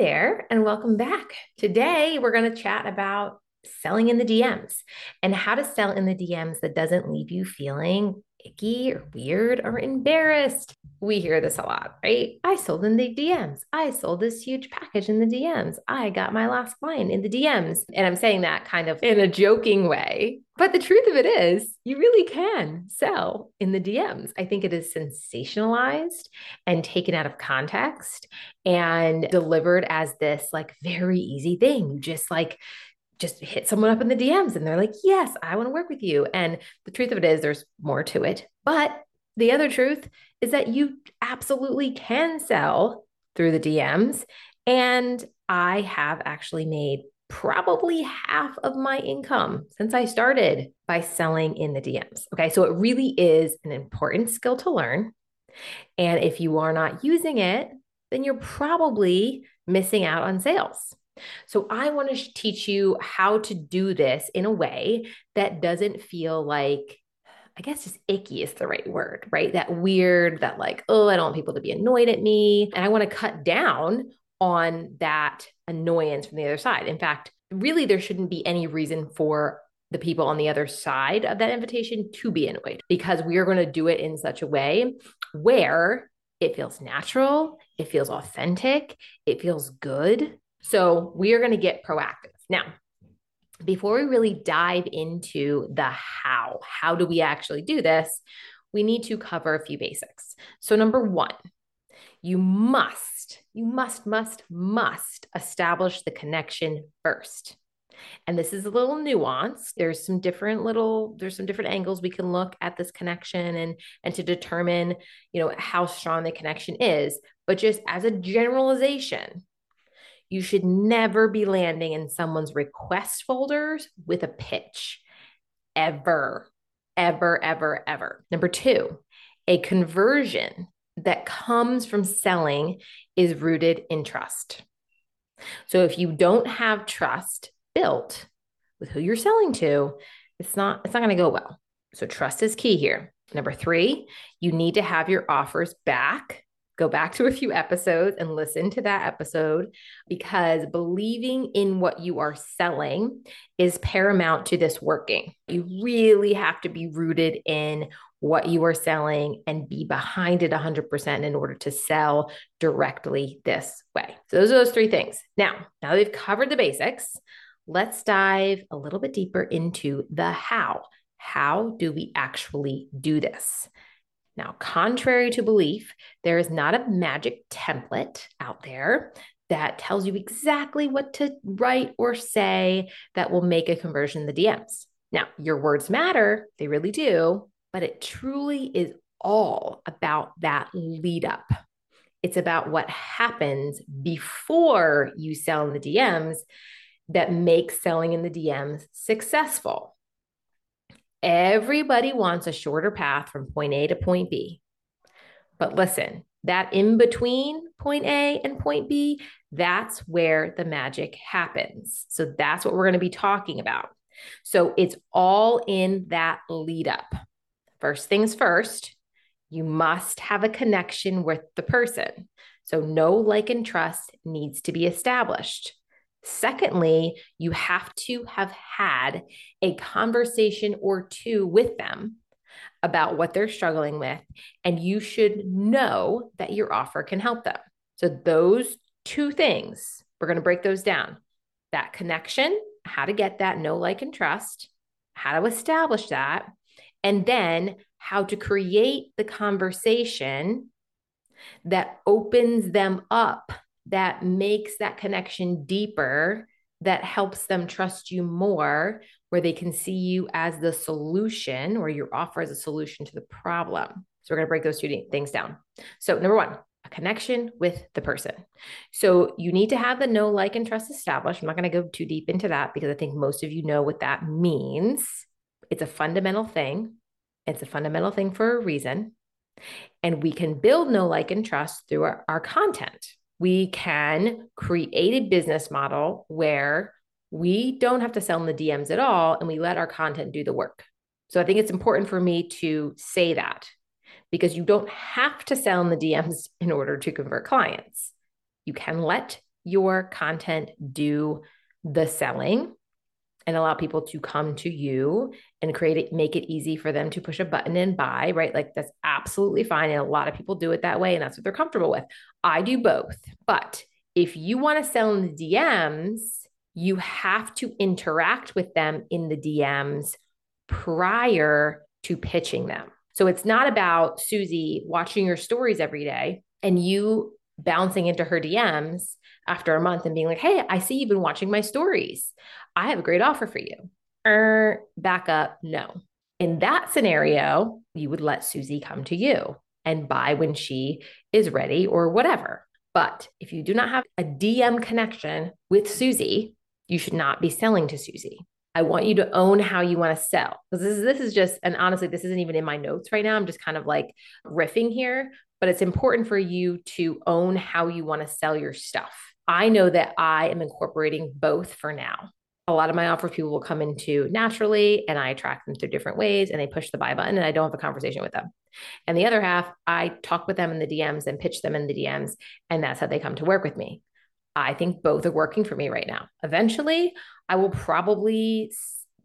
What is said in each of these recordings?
There, and welcome back. Today, we're going to chat about selling in the DMs and how to sell in the DMs that doesn't leave you feeling icky or weird or embarrassed. We hear this a lot, right? I sold in the DMs. I sold this huge package in the DMs. I got my last client in the DMs. And I'm saying that kind of in a joking way. But the truth of it is, you really can sell in the DMs. I think it is sensationalized and taken out of context and delivered as this like very easy thing. You just like just hit someone up in the DMs and they're like, yes, I want to work with you. And the truth of it is, there's more to it. But the other truth is that you absolutely can sell through the DMs. And I have actually made probably half of my income since I started by selling in the DMs. Okay. So it really is an important skill to learn. And if you are not using it, then you're probably missing out on sales. So I want to teach you how to do this in a way that doesn't feel like I guess just icky is the right word, right? That weird, that like, oh, I don't want people to be annoyed at me. And I want to cut down on that annoyance from the other side. In fact, really, there shouldn't be any reason for the people on the other side of that invitation to be annoyed because we are going to do it in such a way where it feels natural, it feels authentic, it feels good, so we are going to get proactive. Now, before we really dive into the how, how do we actually do this? We need to cover a few basics. So, number one, you must, you must, must, must establish the connection first. And this is a little nuanced. There's some different little, there's some different angles we can look at this connection and and to determine, you know, how strong the connection is. But just as a generalization, you should never be landing in someone's request folders with a pitch ever, ever, ever, ever. Number two, a conversion that comes from selling is rooted in trust. So if you don't have trust built with who you're selling to, it's not it's not going to go well. So trust is key here. Number 3, you need to have your offers back go back to a few episodes and listen to that episode because believing in what you are selling is paramount to this working. You really have to be rooted in what you are selling and be behind it 100% in order to sell directly this way. So, those are those three things. Now, now that we've covered the basics, let's dive a little bit deeper into the how. How do we actually do this? Now, contrary to belief, there is not a magic template out there that tells you exactly what to write or say that will make a conversion in the DMs. Now, your words matter, they really do, but it truly is all about that lead up. It's about what happens before you sell in the DMs that makes selling in the DMs successful. Everybody wants a shorter path from point A to point B. But listen, that in between point A and point B, that's where the magic happens. So that's what we're going to be talking about. So it's all in that lead up. First things first, you must have a connection with the person. So, know like, and trust needs to be established. Secondly, you have to have had a conversation or two with them about what they're struggling with, and you should know that your offer can help them. So, those two things, we're going to break those down that connection, how to get that know, like, and trust, how to establish that, and then how to create the conversation that opens them up that makes that connection deeper, that helps them trust you more, where they can see you as the solution or your offer as a solution to the problem. So we're going to break those two things down. So, number one, a connection with the person. So you need to have the know, like, and trust established. I'm not going to go too deep into that because I think most of you know what that means. It's a fundamental thing. It's a fundamental thing for a reason. And we can build know, like, and trust through our, our content. We can create a business model where we don't have to sell in the DMs at all and we let our content do the work. So I think it's important for me to say that because you don't have to sell in the DMs in order to convert clients. You can let your content do the selling and allow people to come to you and create it, make it easy for them to push a button and buy, right? Like that's absolutely fine. And a lot of people do it that way, and that's what they're comfortable with. I do both. But if you want to sell in the DMs, you have to interact with them in the DMs prior to pitching them. So it's not about Susie watching your stories every day and you bouncing into her DMs after a month and being like, hey, I see you've been watching my stories. I have a great offer for you. Er, back up. No. In that scenario, you would let Susie come to you and buy when she is ready or whatever. But if you do not have a DM connection with Susie, you should not be selling to Susie. I want you to own how you want to sell. Because this is this is just, and honestly, this isn't even in my notes right now. I'm just kind of like riffing here, but it's important for you to own how you want to sell your stuff. I know that I am incorporating both for now. A lot of my offer people will come into naturally and I attract them through different ways and they push the buy button and I don't have a conversation with them. And the other half, I talk with them in the DMs and pitch them in the DMs. And that's how they come to work with me. I think both are working for me right now. Eventually, I will probably,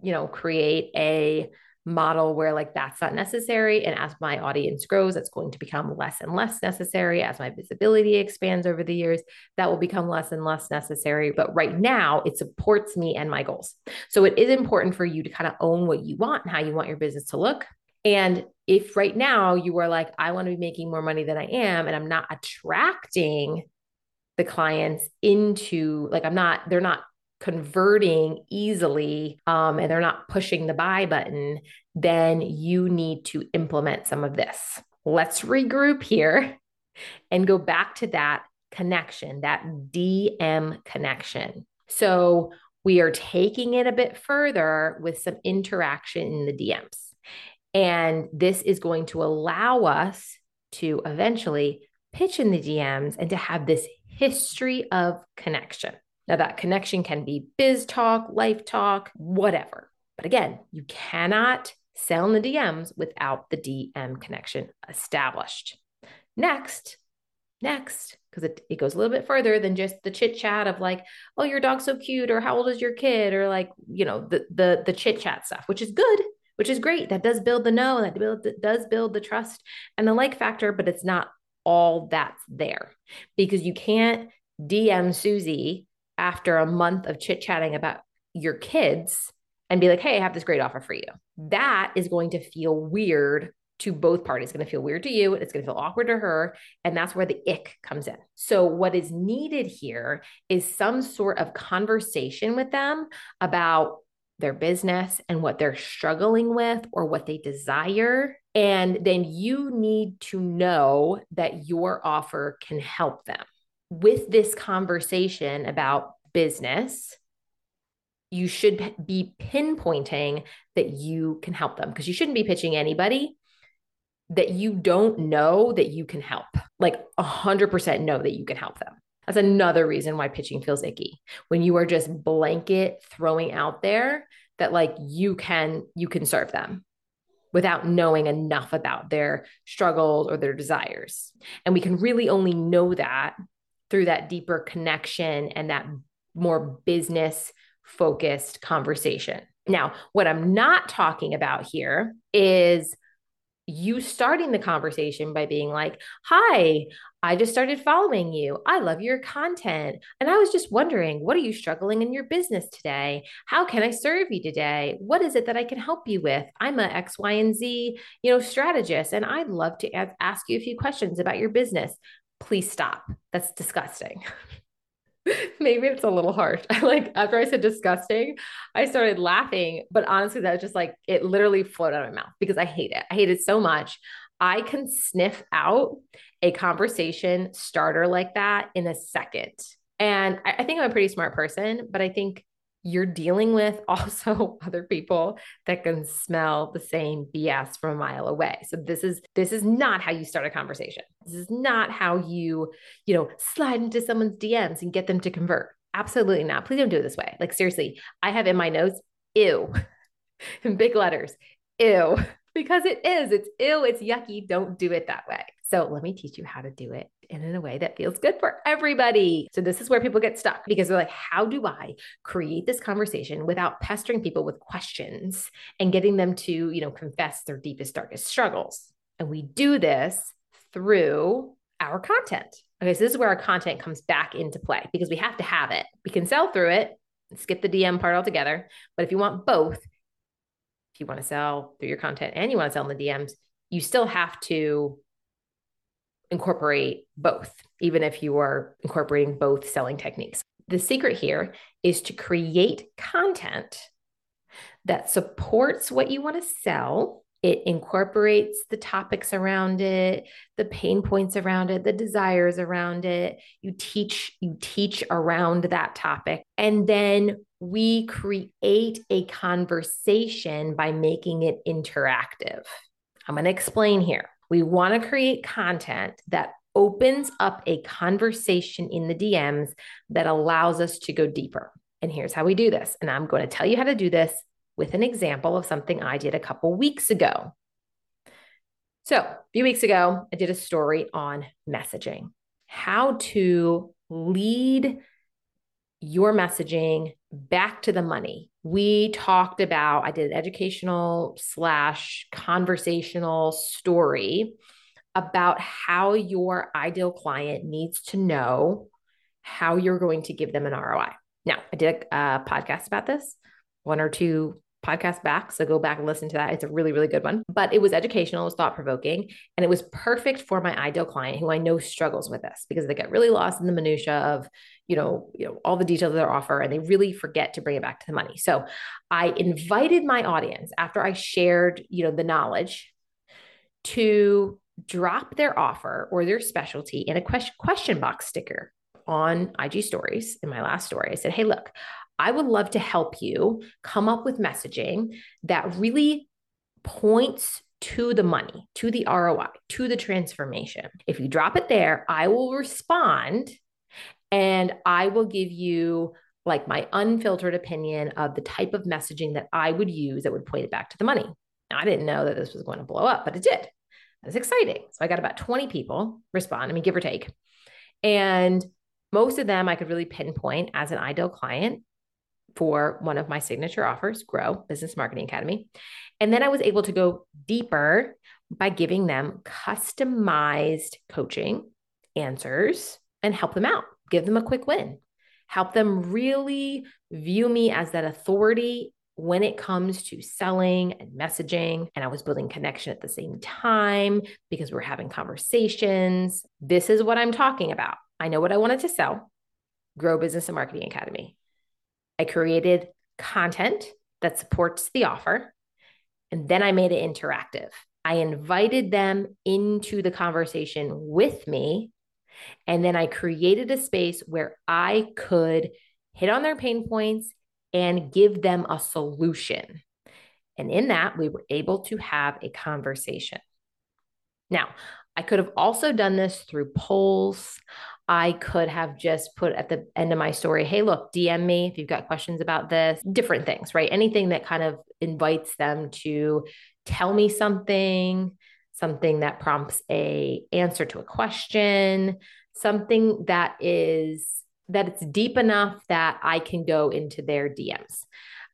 you know, create a model where like that's not necessary. And as my audience grows, it's going to become less and less necessary. As my visibility expands over the years, that will become less and less necessary. But right now, it supports me and my goals. So it is important for you to kind of own what you want and how you want your business to look. And if right now you are like, I want to be making more money than I am, and I'm not attracting the clients into like, I'm not, they're not converting easily um, and they're not pushing the buy button, then you need to implement some of this. Let's regroup here and go back to that connection, that DM connection. So we are taking it a bit further with some interaction in the DMs. And this is going to allow us to eventually pitch in the DMs and to have this history of connection. Now, that connection can be biz talk, life talk, whatever. But again, you cannot sell in the DMs without the DM connection established. Next, next, because it, it goes a little bit further than just the chit chat of like, oh, your dog's so cute, or how old is your kid, or like, you know, the the the chit chat stuff, which is good, which is great. That does build the know, that build that does build the trust and the like factor, but it's not all that's there because you can't DM Susie after a month of chit chatting about your kids and be like, hey, I have this great offer for you. That is going to feel weird to both parties. It's going to feel weird to you. It's going to feel awkward to her. And that's where the ick comes in. So, what is needed here is some sort of conversation with them about their business and what they're struggling with or what they desire. And then you need to know that your offer can help them with this conversation about business, you should be pinpointing that you can help them because you shouldn't be pitching anybody that you don't know that you can help. Like 100% know that you can help them. That's another reason why pitching feels icky. When you are just blanket throwing out there that like you can you can serve them without knowing enough about their struggles or their desires. And we can really only know that through that deeper connection and that more business focused conversation. Now, what I'm not talking about here is you starting the conversation by being like, Hi, I just started following you. I love your content. And I was just wondering, what are you struggling in your business today? How can I serve you today? What is it that I can help you with? I'm a X, Y, and Z, you know, strategist, and I'd love to ask you a few questions about your business please stop. That's disgusting. Maybe it's a little harsh. I like after I said disgusting, I started laughing, but honestly, that was just like it literally flowed out of my mouth because I hate it. I hate it so much. I can sniff out a conversation starter like that in a second. And I, I think I'm a pretty smart person, but I think you're dealing with also other people that can smell the same BS from a mile away. So this is this is not how you start a conversation. This is not how you, you know, slide into someone's DMs and get them to convert. Absolutely not. Please don't do it this way. Like seriously, I have in my notes, ew, in big letters, ew, because it is. It's ew, it's yucky. Don't do it that way. So let me teach you how to do it and in a way that feels good for everybody. So this is where people get stuck because they're like, how do I create this conversation without pestering people with questions and getting them to, you know, confess their deepest, darkest struggles? And we do this through our content. Okay, so this is where our content comes back into play because we have to have it. We can sell through it, skip the DM part altogether. But if you want both, if you want to sell through your content and you want to sell in the DMs, you still have to incorporate both, even if you are incorporating both selling techniques. The secret here is to create content that supports what you want to sell. It incorporates the topics around it, the pain points around it, the desires around it. You teach you teach around that topic and then we create a conversation by making it interactive. I'm going to explain here. We want to create content that opens up a conversation in the DMs that allows us to go deeper. And here's how we do this. And I'm going to tell you how to do this with an example of something I did a couple weeks ago. So, a few weeks ago, I did a story on messaging, how to lead your messaging back to the money. We talked about, I did an educational slash conversational story about how your ideal client needs to know how you're going to give them an ROI. Now, I did a podcast about this, one or two podcast back. So go back and listen to that. It's a really, really good one. But it was educational, it was thought provoking, and it was perfect for my ideal client who I know struggles with this because they get really lost in the minutia of, you know, you know, all the details of their offer and they really forget to bring it back to the money. So I invited my audience after I shared, you know, the knowledge to drop their offer or their specialty in a question question box sticker on IG stories in my last story. I said, Hey, look, I would love to help you come up with messaging that really points to the money, to the ROI, to the transformation. If you drop it there, I will respond and I will give you like my unfiltered opinion of the type of messaging that I would use that would point it back to the money. Now, I didn't know that this was going to blow up, but it did. It was exciting. So I got about 20 people respond, I mean, give or take. And most of them I could really pinpoint as an ideal client for one of my signature offers, Grow Business Marketing Academy. And then I was able to go deeper by giving them customized coaching answers and help them out, give them a quick win, help them really view me as that authority when it comes to selling and messaging. And I was building connection at the same time because we're having conversations. This is what I'm talking about. I know what I wanted to sell Grow Business and Marketing Academy. I created content that supports the offer, and then I made it interactive. I invited them into the conversation with me, and then I created a space where I could hit on their pain points and give them a solution. And in that, we were able to have a conversation. Now, I could have also done this through polls. I could have just put at the end of my story, hey, look, DM me if you've got questions about this, different things, right? Anything that kind of invites them to tell me something, something that prompts a answer to a question, something that is that it's deep enough that I can go into their DMs.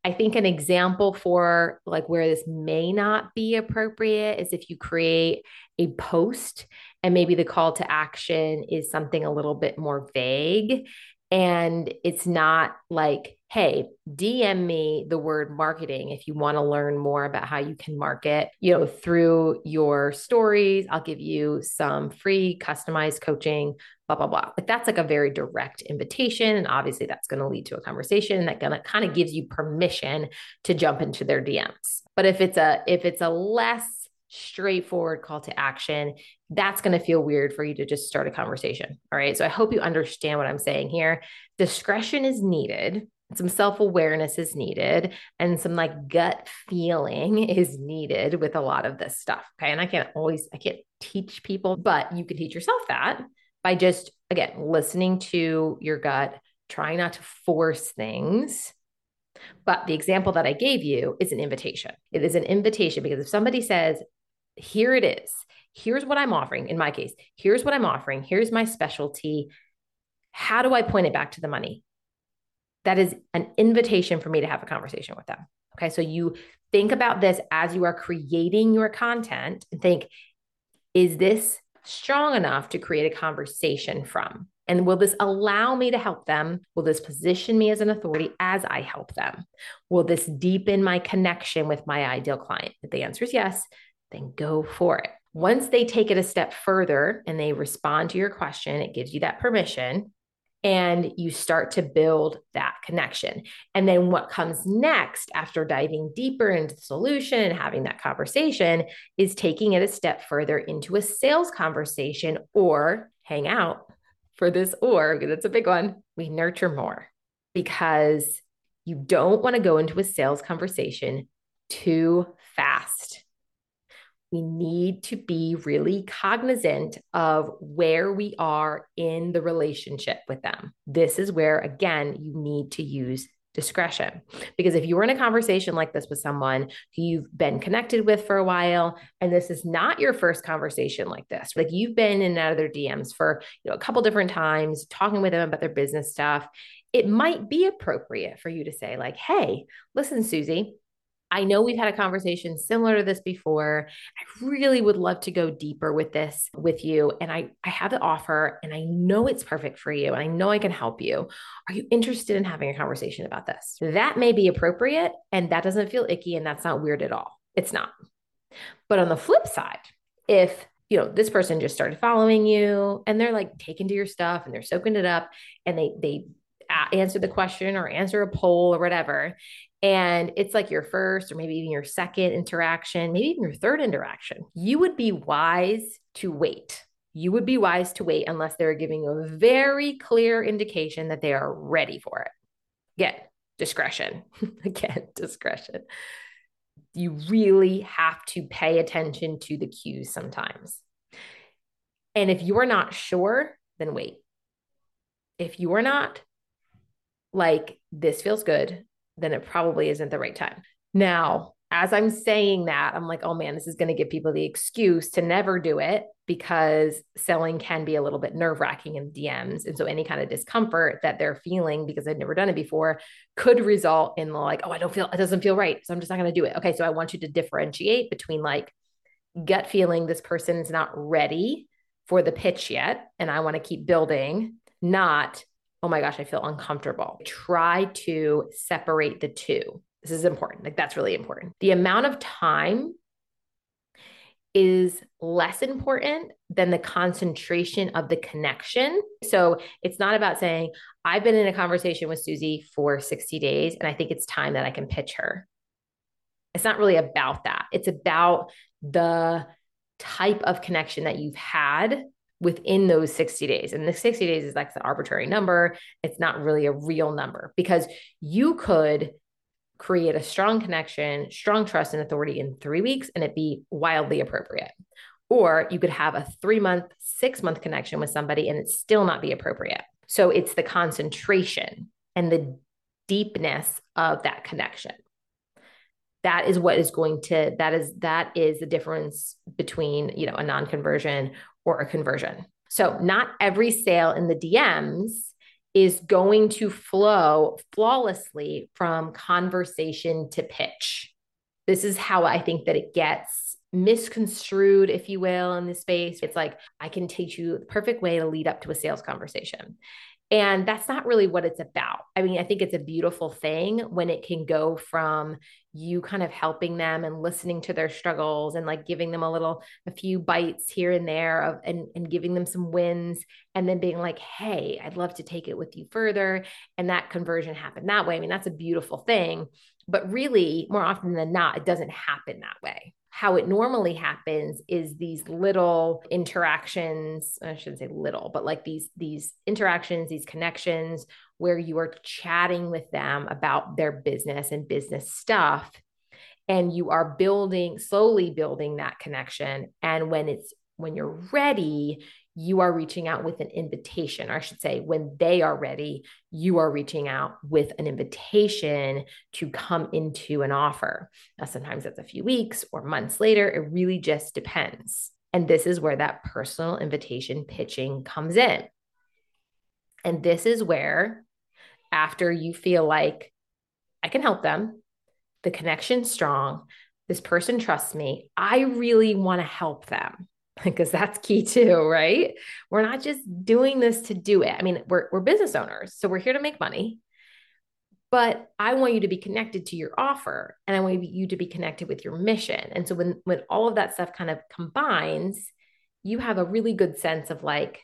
I think an example for like where this may not be appropriate is if you create a post and maybe the call to action is something a little bit more vague. And it's not like hey dm me the word marketing if you want to learn more about how you can market you know through your stories. I'll give you some free customized coaching blah blah blah. Like that's like a very direct invitation and obviously that's going to lead to a conversation that kind of gives you permission to jump into their dms but if it's a if it's a less straightforward call to action, that's going to feel weird for you to just start a conversation. All right. So I hope you understand what I'm saying here. Discretion is needed some self awareness is needed and some like gut feeling is needed with a lot of this stuff. Okay. And I can't always, I can't teach people, but you can teach yourself that by just, again, listening to your gut, trying not to force things. But the example that I gave you is an invitation. It is an invitation because if somebody says, here it is, here's what I'm offering, in my case, here's what I'm offering, here's my specialty. How do I point it back to the money? that is an invitation for me to have a conversation with them. Okay. So you think about this as you are creating your content and think, is this strong enough to create a conversation from? And will this allow me to help them? Will this position me as an authority as I help them? Will this deepen my connection with my ideal client? If the answer is yes, then go for it. Once they take it a step further and they respond to your question, it gives you that permission and you start to build that connection. And then what comes next after diving deeper into the solution and having that conversation is taking it a step further into a sales conversation or hang out for this or because it's a big one. We nurture more because you don't want to go into a sales conversation too fast we need to be really cognizant of where we are in the relationship with them. This is where, again, you need to use discretion. Because if you were in a conversation like this with someone who you've been connected with for a while, and this is not your first conversation like this, like you've been in and out of their DMs for you know a couple different times, talking with them about their business stuff, it might be appropriate for you to say, like, hey, listen, Susie, I know we've had a conversation similar to this before. I really would love to go deeper with this with you. And I, I have the offer and I know it's perfect for you. And I know I can help you. Are you interested in having a conversation about this? That may be appropriate and that doesn't feel icky and that's not weird at all. It's not. But on the flip side, if you know this person just started following you and they're like taking to your stuff and they're soaking it up and they they uh, answer the question or answer a poll or whatever and it's like your first or maybe even your second interaction, maybe even your third interaction, you would be wise to wait. You would be wise to wait unless they're giving you a very clear indication that they are ready for it. Again, discretion. Again, discretion. You really have to pay attention to the cues sometimes. And if you are not sure, then wait. If you are not like, this feels good, then it probably isn't the right time. Now, as I'm saying that, I'm like, oh man, this is going to give people the excuse to never do it because selling can be a little bit nerve wracking in DMs. And so any kind of discomfort that they're feeling because they've never done it before could result in like, oh, I don't feel, it doesn't feel right. So I'm just not going to do it. Okay. So I want you to differentiate between like gut feeling this person is not ready for the pitch yet. And I want to keep building, not oh my gosh, I feel uncomfortable. Try to separate the two. This is important. Like, that's really important. The amount of time is less important than the concentration of the connection. So it's not about saying, I've been in a conversation with Susie for 60 days and I think it's time that I can pitch her. It's not really about that. It's about the type of connection that you've had within those 60 days. And the 60 days is like the arbitrary number. It's not really a real number because you could create a strong connection, strong trust and authority in three weeks and it be wildly appropriate. Or you could have a three month, six month connection with somebody and it still not be appropriate. So it's the concentration and the deepness of that connection that is what is going to that is that is the difference between you know a non-conversion or a conversion. So, not every sale in the DMs is going to flow flawlessly from conversation to pitch. This is how I think that it gets misconstrued, if you will, in this space. It's like, I can teach you the perfect way to lead up to a sales conversation. And that's not really what it's about. I mean, I think it's a beautiful thing when it can go from you kind of helping them and listening to their struggles and like giving them a little, a few bites here and there of and, and giving them some wins and then being like, hey, I'd love to take it with you further. And that conversion happened that way. I mean, that's a beautiful thing. But really, more often than not, it doesn't happen that way. How it normally happens is these little interactions i shouldn't say little but like these these interactions these connections where you are chatting with them about their business and business stuff. And you are building slowly building that connection. And when it's when you're ready you are reaching out with an invitation, or I should say, when they are ready, you are reaching out with an invitation to come into an offer. Now, sometimes that's a few weeks or months later. It really just depends. And this is where that personal invitation pitching comes in. And this is where, after you feel like I can help them, the connection's strong, this person trusts me, I really want to help them because that's key too, right? We're not just doing this to do it. I mean, we're, we're business owners, so we're here to make money. But I want you to be connected to your offer and I want you to be connected with your mission. And so when when all of that stuff kind of combines, you have a really good sense of like,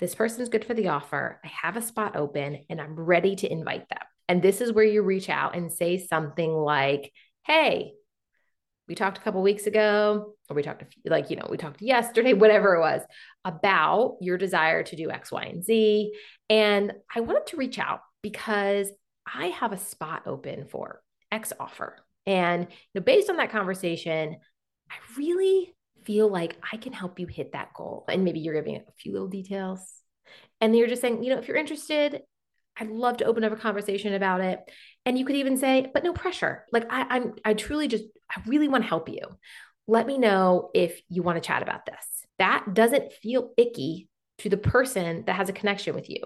this person's good for the offer. I have a spot open and I'm ready to invite them. And this is where you reach out and say something like, hey, we talked a couple weeks ago, or we talked few, like, you know, we talked yesterday, whatever it was, about your desire to do X, Y, and Z. And I wanted to reach out because I have a spot open for X offer. And you know, based on that conversation, I really feel like I can help you hit that goal. And maybe you're giving a few little details. And you're just saying, you know, if you're interested, I'd love to open up a conversation about it. And you could even say, but no pressure. Like I, I'm, I truly just, I really want to help you. Let me know if you want to chat about this. That doesn't feel icky to the person that has a connection with you.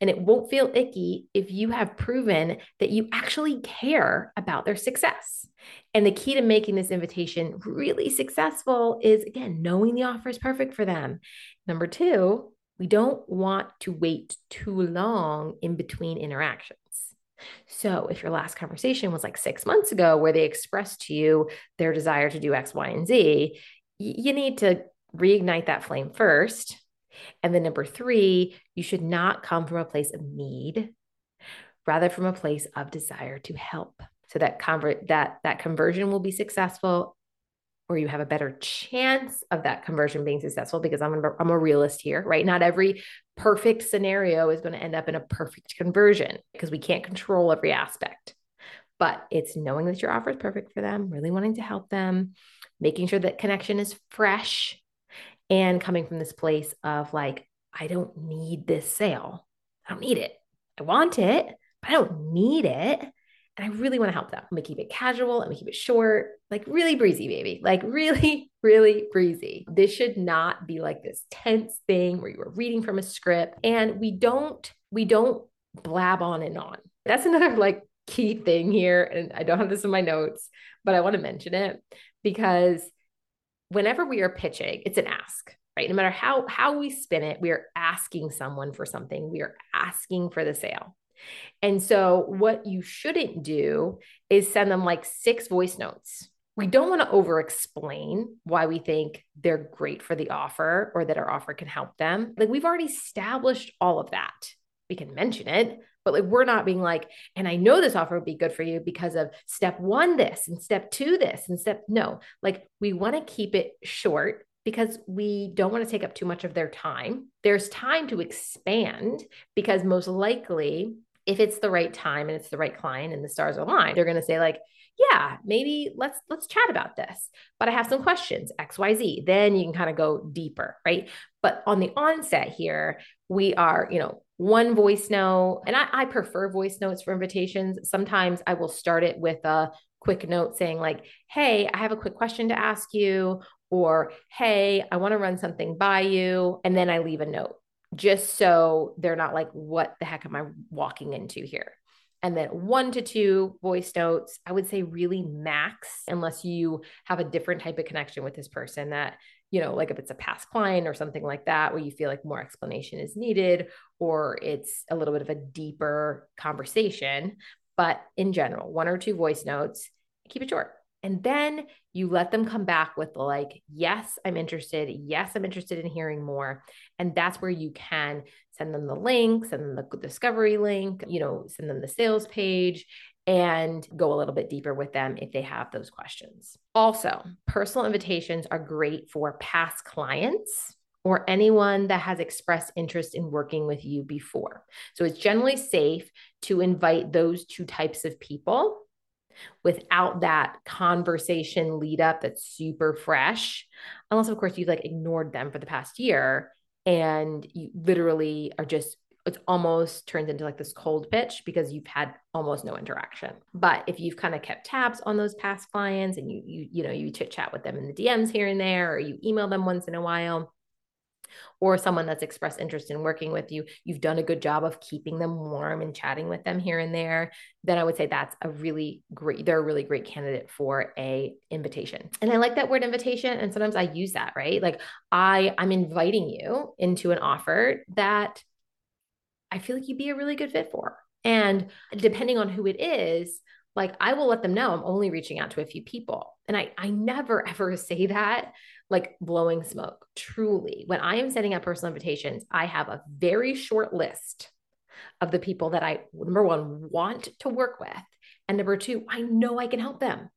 And it won't feel icky if you have proven that you actually care about their success. And the key to making this invitation really successful is again, knowing the offer is perfect for them. Number two, we don't want to wait too long in between interactions. So, if your last conversation was like six months ago, where they expressed to you their desire to do X, Y, and Z, you need to reignite that flame first. And then, number three, you should not come from a place of need, rather from a place of desire to help. So that convert that that conversion will be successful or you have a better chance of that conversion being successful because I'm a, I'm a realist here, right? Not every perfect scenario is going to end up in a perfect conversion because we can't control every aspect. But it's knowing that your offer is perfect for them, really wanting to help them, making sure that connection is fresh and coming from this place of like, I don't need this sale. I don't need it. I want it, but I don't need it. And I really want to help them. I'm gonna keep it casual. I'm gonna keep it short, like really breezy, baby. Like really, really breezy. This should not be like this tense thing where you are reading from a script. And we don't, we don't blab on and on. That's another like key thing here. And I don't have this in my notes, but I want to mention it because whenever we are pitching, it's an ask. Right? No matter how how we spin it, we are asking someone for something. We are asking for the sale. And so, what you shouldn't do is send them like six voice notes. We don't want to over explain why we think they're great for the offer or that our offer can help them. Like, we've already established all of that. We can mention it, but like, we're not being like, and I know this offer would be good for you because of step one, this, and step two, this, and step no. Like, we want to keep it short because we don't want to take up too much of their time. There's time to expand because most likely if it's the right time and it's the right client and the stars align, they're going to say like, yeah, maybe let's let's chat about this. But I have some questions, XYZ. Then you can kind of go deeper, right? But on the onset here, we are, you know, one voice note, and I, I prefer voice notes for invitations. Sometimes I will start it with a quick note saying, like, hey, I have a quick question to ask you, or hey, I want to run something by you. And then I leave a note just so they're not like, what the heck am I walking into here? And then one to two voice notes, I would say really max, unless you have a different type of connection with this person that, you know, like if it's a past client or something like that, where you feel like more explanation is needed or it's a little bit of a deeper conversation. But in general, one or two voice notes, keep it short. And then you let them come back with like, yes, I'm interested. Yes, I'm interested in hearing more. And that's where you can send them the link, send them the discovery link, you know, send them the sales page and go a little bit deeper with them if they have those questions. Also, personal invitations are great for past clients or anyone that has expressed interest in working with you before. So it's generally safe to invite those two types of people without that conversation lead up that's super fresh. Unless, of course, you've like ignored them for the past year and you literally are just it's almost turned into like this cold pitch because you've had almost no interaction. But if you've kind of kept tabs on those past clients and you you you know you chit chat with them in the DMs here and there or you email them once in a while, or someone that's expressed interest in working with you, you've done a good job of keeping them warm and chatting with them here and there, then I would say that's a really great, they're a really great candidate for a invitation. And I like that word invitation. And sometimes I use that, right? Like I, I'm inviting you into an offer that I feel like you'd be a really good fit for. And depending on who it is, like I will let them know I'm only reaching out to a few people. And I I never ever say that like blowing smoke. Truly, when I am setting up personal invitations, I have a very short list of the people that I, number one, want to work with. And number two, I know I can help them.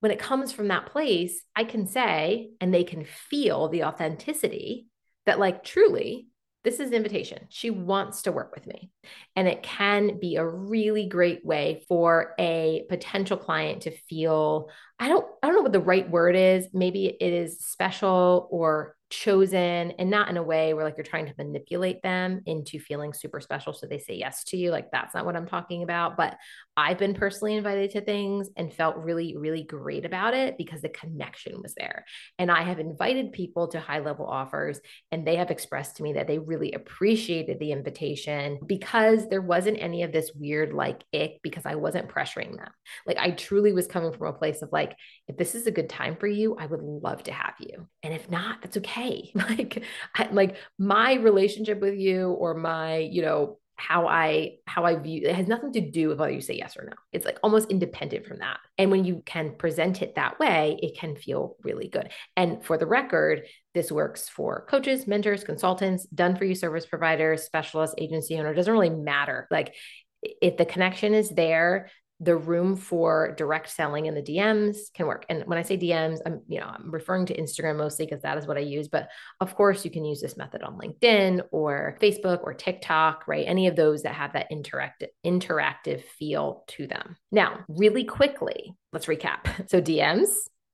When it comes from that place, I can say, and they can feel the authenticity that, like, truly, this is an invitation. She wants to work with me. And it can be a really great way for a potential client to feel I don't I don't know what the right word is. Maybe it is special or chosen and not in a way where like you're trying to manipulate them into feeling super special so they say yes to you like that's not what i'm talking about but i've been personally invited to things and felt really really great about it because the connection was there. And i have invited people to high level offers and they have expressed to me that they really appreciated the invitation because there wasn't any of this weird like ick because i wasn't pressuring them. Like i truly was coming from a place of like if this is a good time for you i would love to have you. And if not that's okay okay. Like, I, like my relationship with you or my, you know, how I how I view it has nothing to do with whether you say yes or no. It's like almost independent from that. And when you can present it that way, it can feel really good. And for the record, this works for coaches, mentors, consultants, done for you service providers, specialists, agency owner, doesn't really matter. Like if the connection is there, the room for direct selling in the DMs can work. And when I say DMs, I'm, you know, I'm referring to Instagram mostly because that is what I use. But of course, you can use this method on LinkedIn or Facebook or TikTok, right? Any of those that have that interactive interactive feel to them. Now, really quickly, let's recap. So DMs,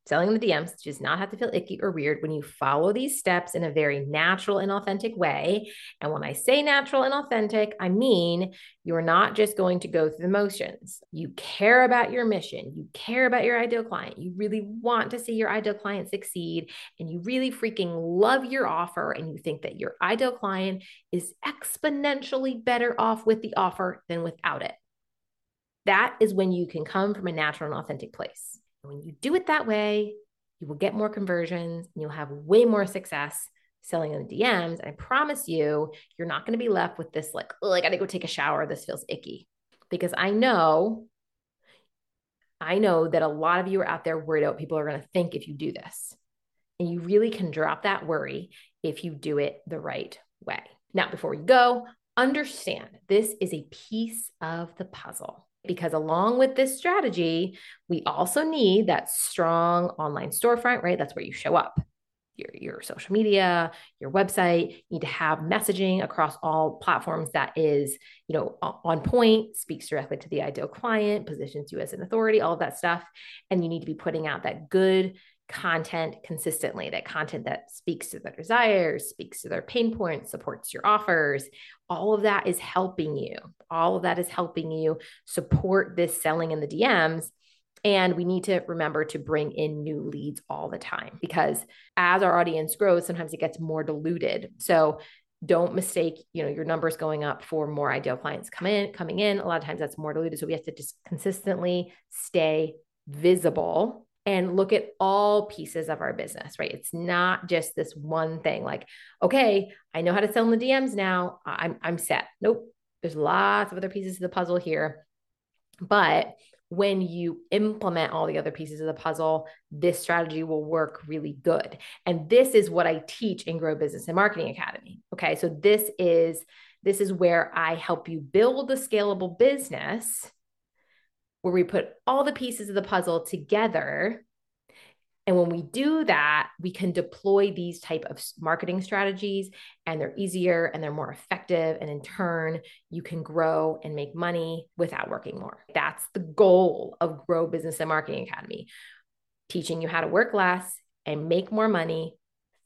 Selling in the DMs does not have to feel icky or weird when you follow these steps in a very natural and authentic way. And when I say natural and authentic, I mean you're not just going to go through the motions. You care about your mission, you care about your ideal client, you really want to see your ideal client succeed, and you really freaking love your offer, and you think that your ideal client is exponentially better off with the offer than without it. That is when you can come from a natural and authentic place. And when you do it that way, you will get more conversions and you'll have way more success selling in the DMs. And I promise you, you're not going to be left with this like, oh, I got to go take a shower. This feels icky. Because I know, I know that a lot of you are out there worried about people are going to think if you do this. And you really can drop that worry if you do it the right way. Now, before we go, understand this is a piece of the puzzle because along with this strategy, we also need that strong online storefront, right? That's where you show up. Your, your social media, your website, you need to have messaging across all platforms that is, you know, on point, speaks directly to the ideal client, positions you as an authority, all of that stuff. And you need to be putting out that good content consistently, that content that speaks to their desires, speaks to their pain points, supports your offers. All of that is helping you. All of that is helping you support this selling in the DMs. And we need to remember to bring in new leads all the time because as our audience grows, sometimes it gets more diluted. So don't mistake, you know, your numbers going up for more ideal clients come in, coming in. A lot of times that's more diluted. So we have to just consistently stay visible and look at all pieces of our business, right? It's not just this one thing like, okay, I know how to sell in the DMs now. I'm, I'm set. Nope. There's lots of other pieces of the puzzle here. But when you implement all the other pieces of the puzzle, this strategy will work really good. And this is what I teach in Grow Business and Marketing Academy. Okay. So this is this is where I help you build a scalable business where we put all the pieces of the puzzle together and when we do that, we can deploy these type of marketing strategies and they're easier and they're more effective and in turn, you can grow and make money without working more. That's the goal of Grow Business and Marketing Academy. Teaching you how to work less and make more money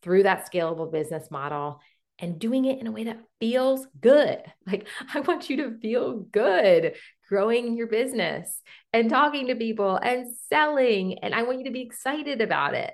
through that scalable business model and doing it in a way that feels good. Like, I want you to feel good growing your business and talking to people and selling. And I want you to be excited about it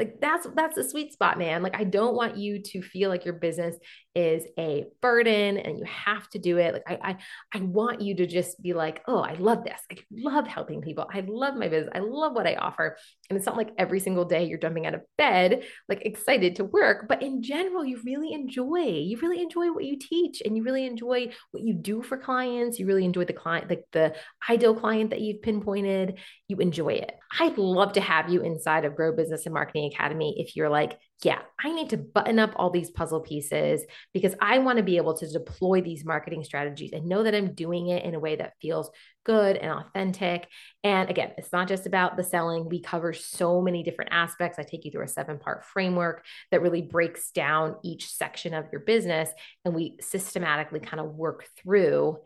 like that's that's the sweet spot man like i don't want you to feel like your business is a burden and you have to do it. Like i i, I want you to just be like oh i love this. I love helping people. I love my business i love what i offer. And it's not like every single day you're jumping out of bed like excited to work but in general you really enjoy you really enjoy what you teach and you really enjoy what you do for clients. You really enjoy the client like the ideal client that you've pinpointed. You enjoy it. I'd love to have you inside of grow business and marketing Academy if you're like, yeah, I need to button up all these puzzle pieces because I want to be able to deploy these marketing strategies and know that I'm doing it in a way that feels good and authentic. And again, it's not just about the selling. We cover so many different aspects. I take you through a seven part framework that really breaks down each section of your business and we systematically kind of work through.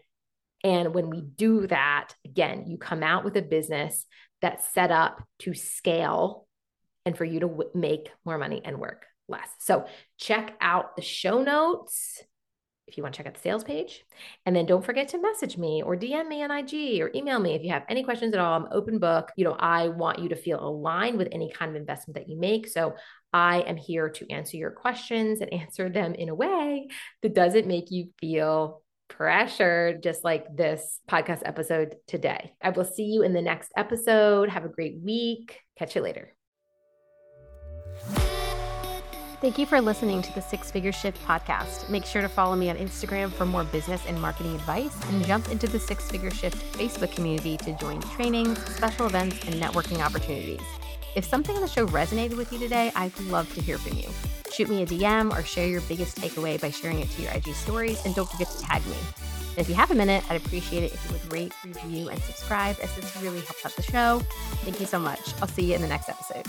And when we do that, again, you come out with a business that's set up to scale and for you to w- make more money and work less. So check out the show notes if you want to check out the sales page. And then don't forget to message me or DM me on IG or email me if you have any questions at all. I'm open book. You know, I want you to feel aligned with any kind of investment that you make. So I am here to answer your questions and answer them in a way that doesn't make you feel pressured, just like this podcast episode today. I will see you in the next episode. Have a great week. Catch you later. Thank you for listening to the Six Figure Shift podcast. Make sure to follow me on Instagram for more business and marketing advice and jump into the Six Figure Shift Facebook community to join trainings, special events, and networking opportunities. If something in the show resonated with you today, I'd love to hear from you. Shoot me a DM or share your biggest takeaway by sharing it to your IG stories, and don't forget to tag me. And if you have a minute, I'd appreciate it if you would rate, review, and subscribe, as this really helps out the show. Thank you so much. I'll see you in the next episode.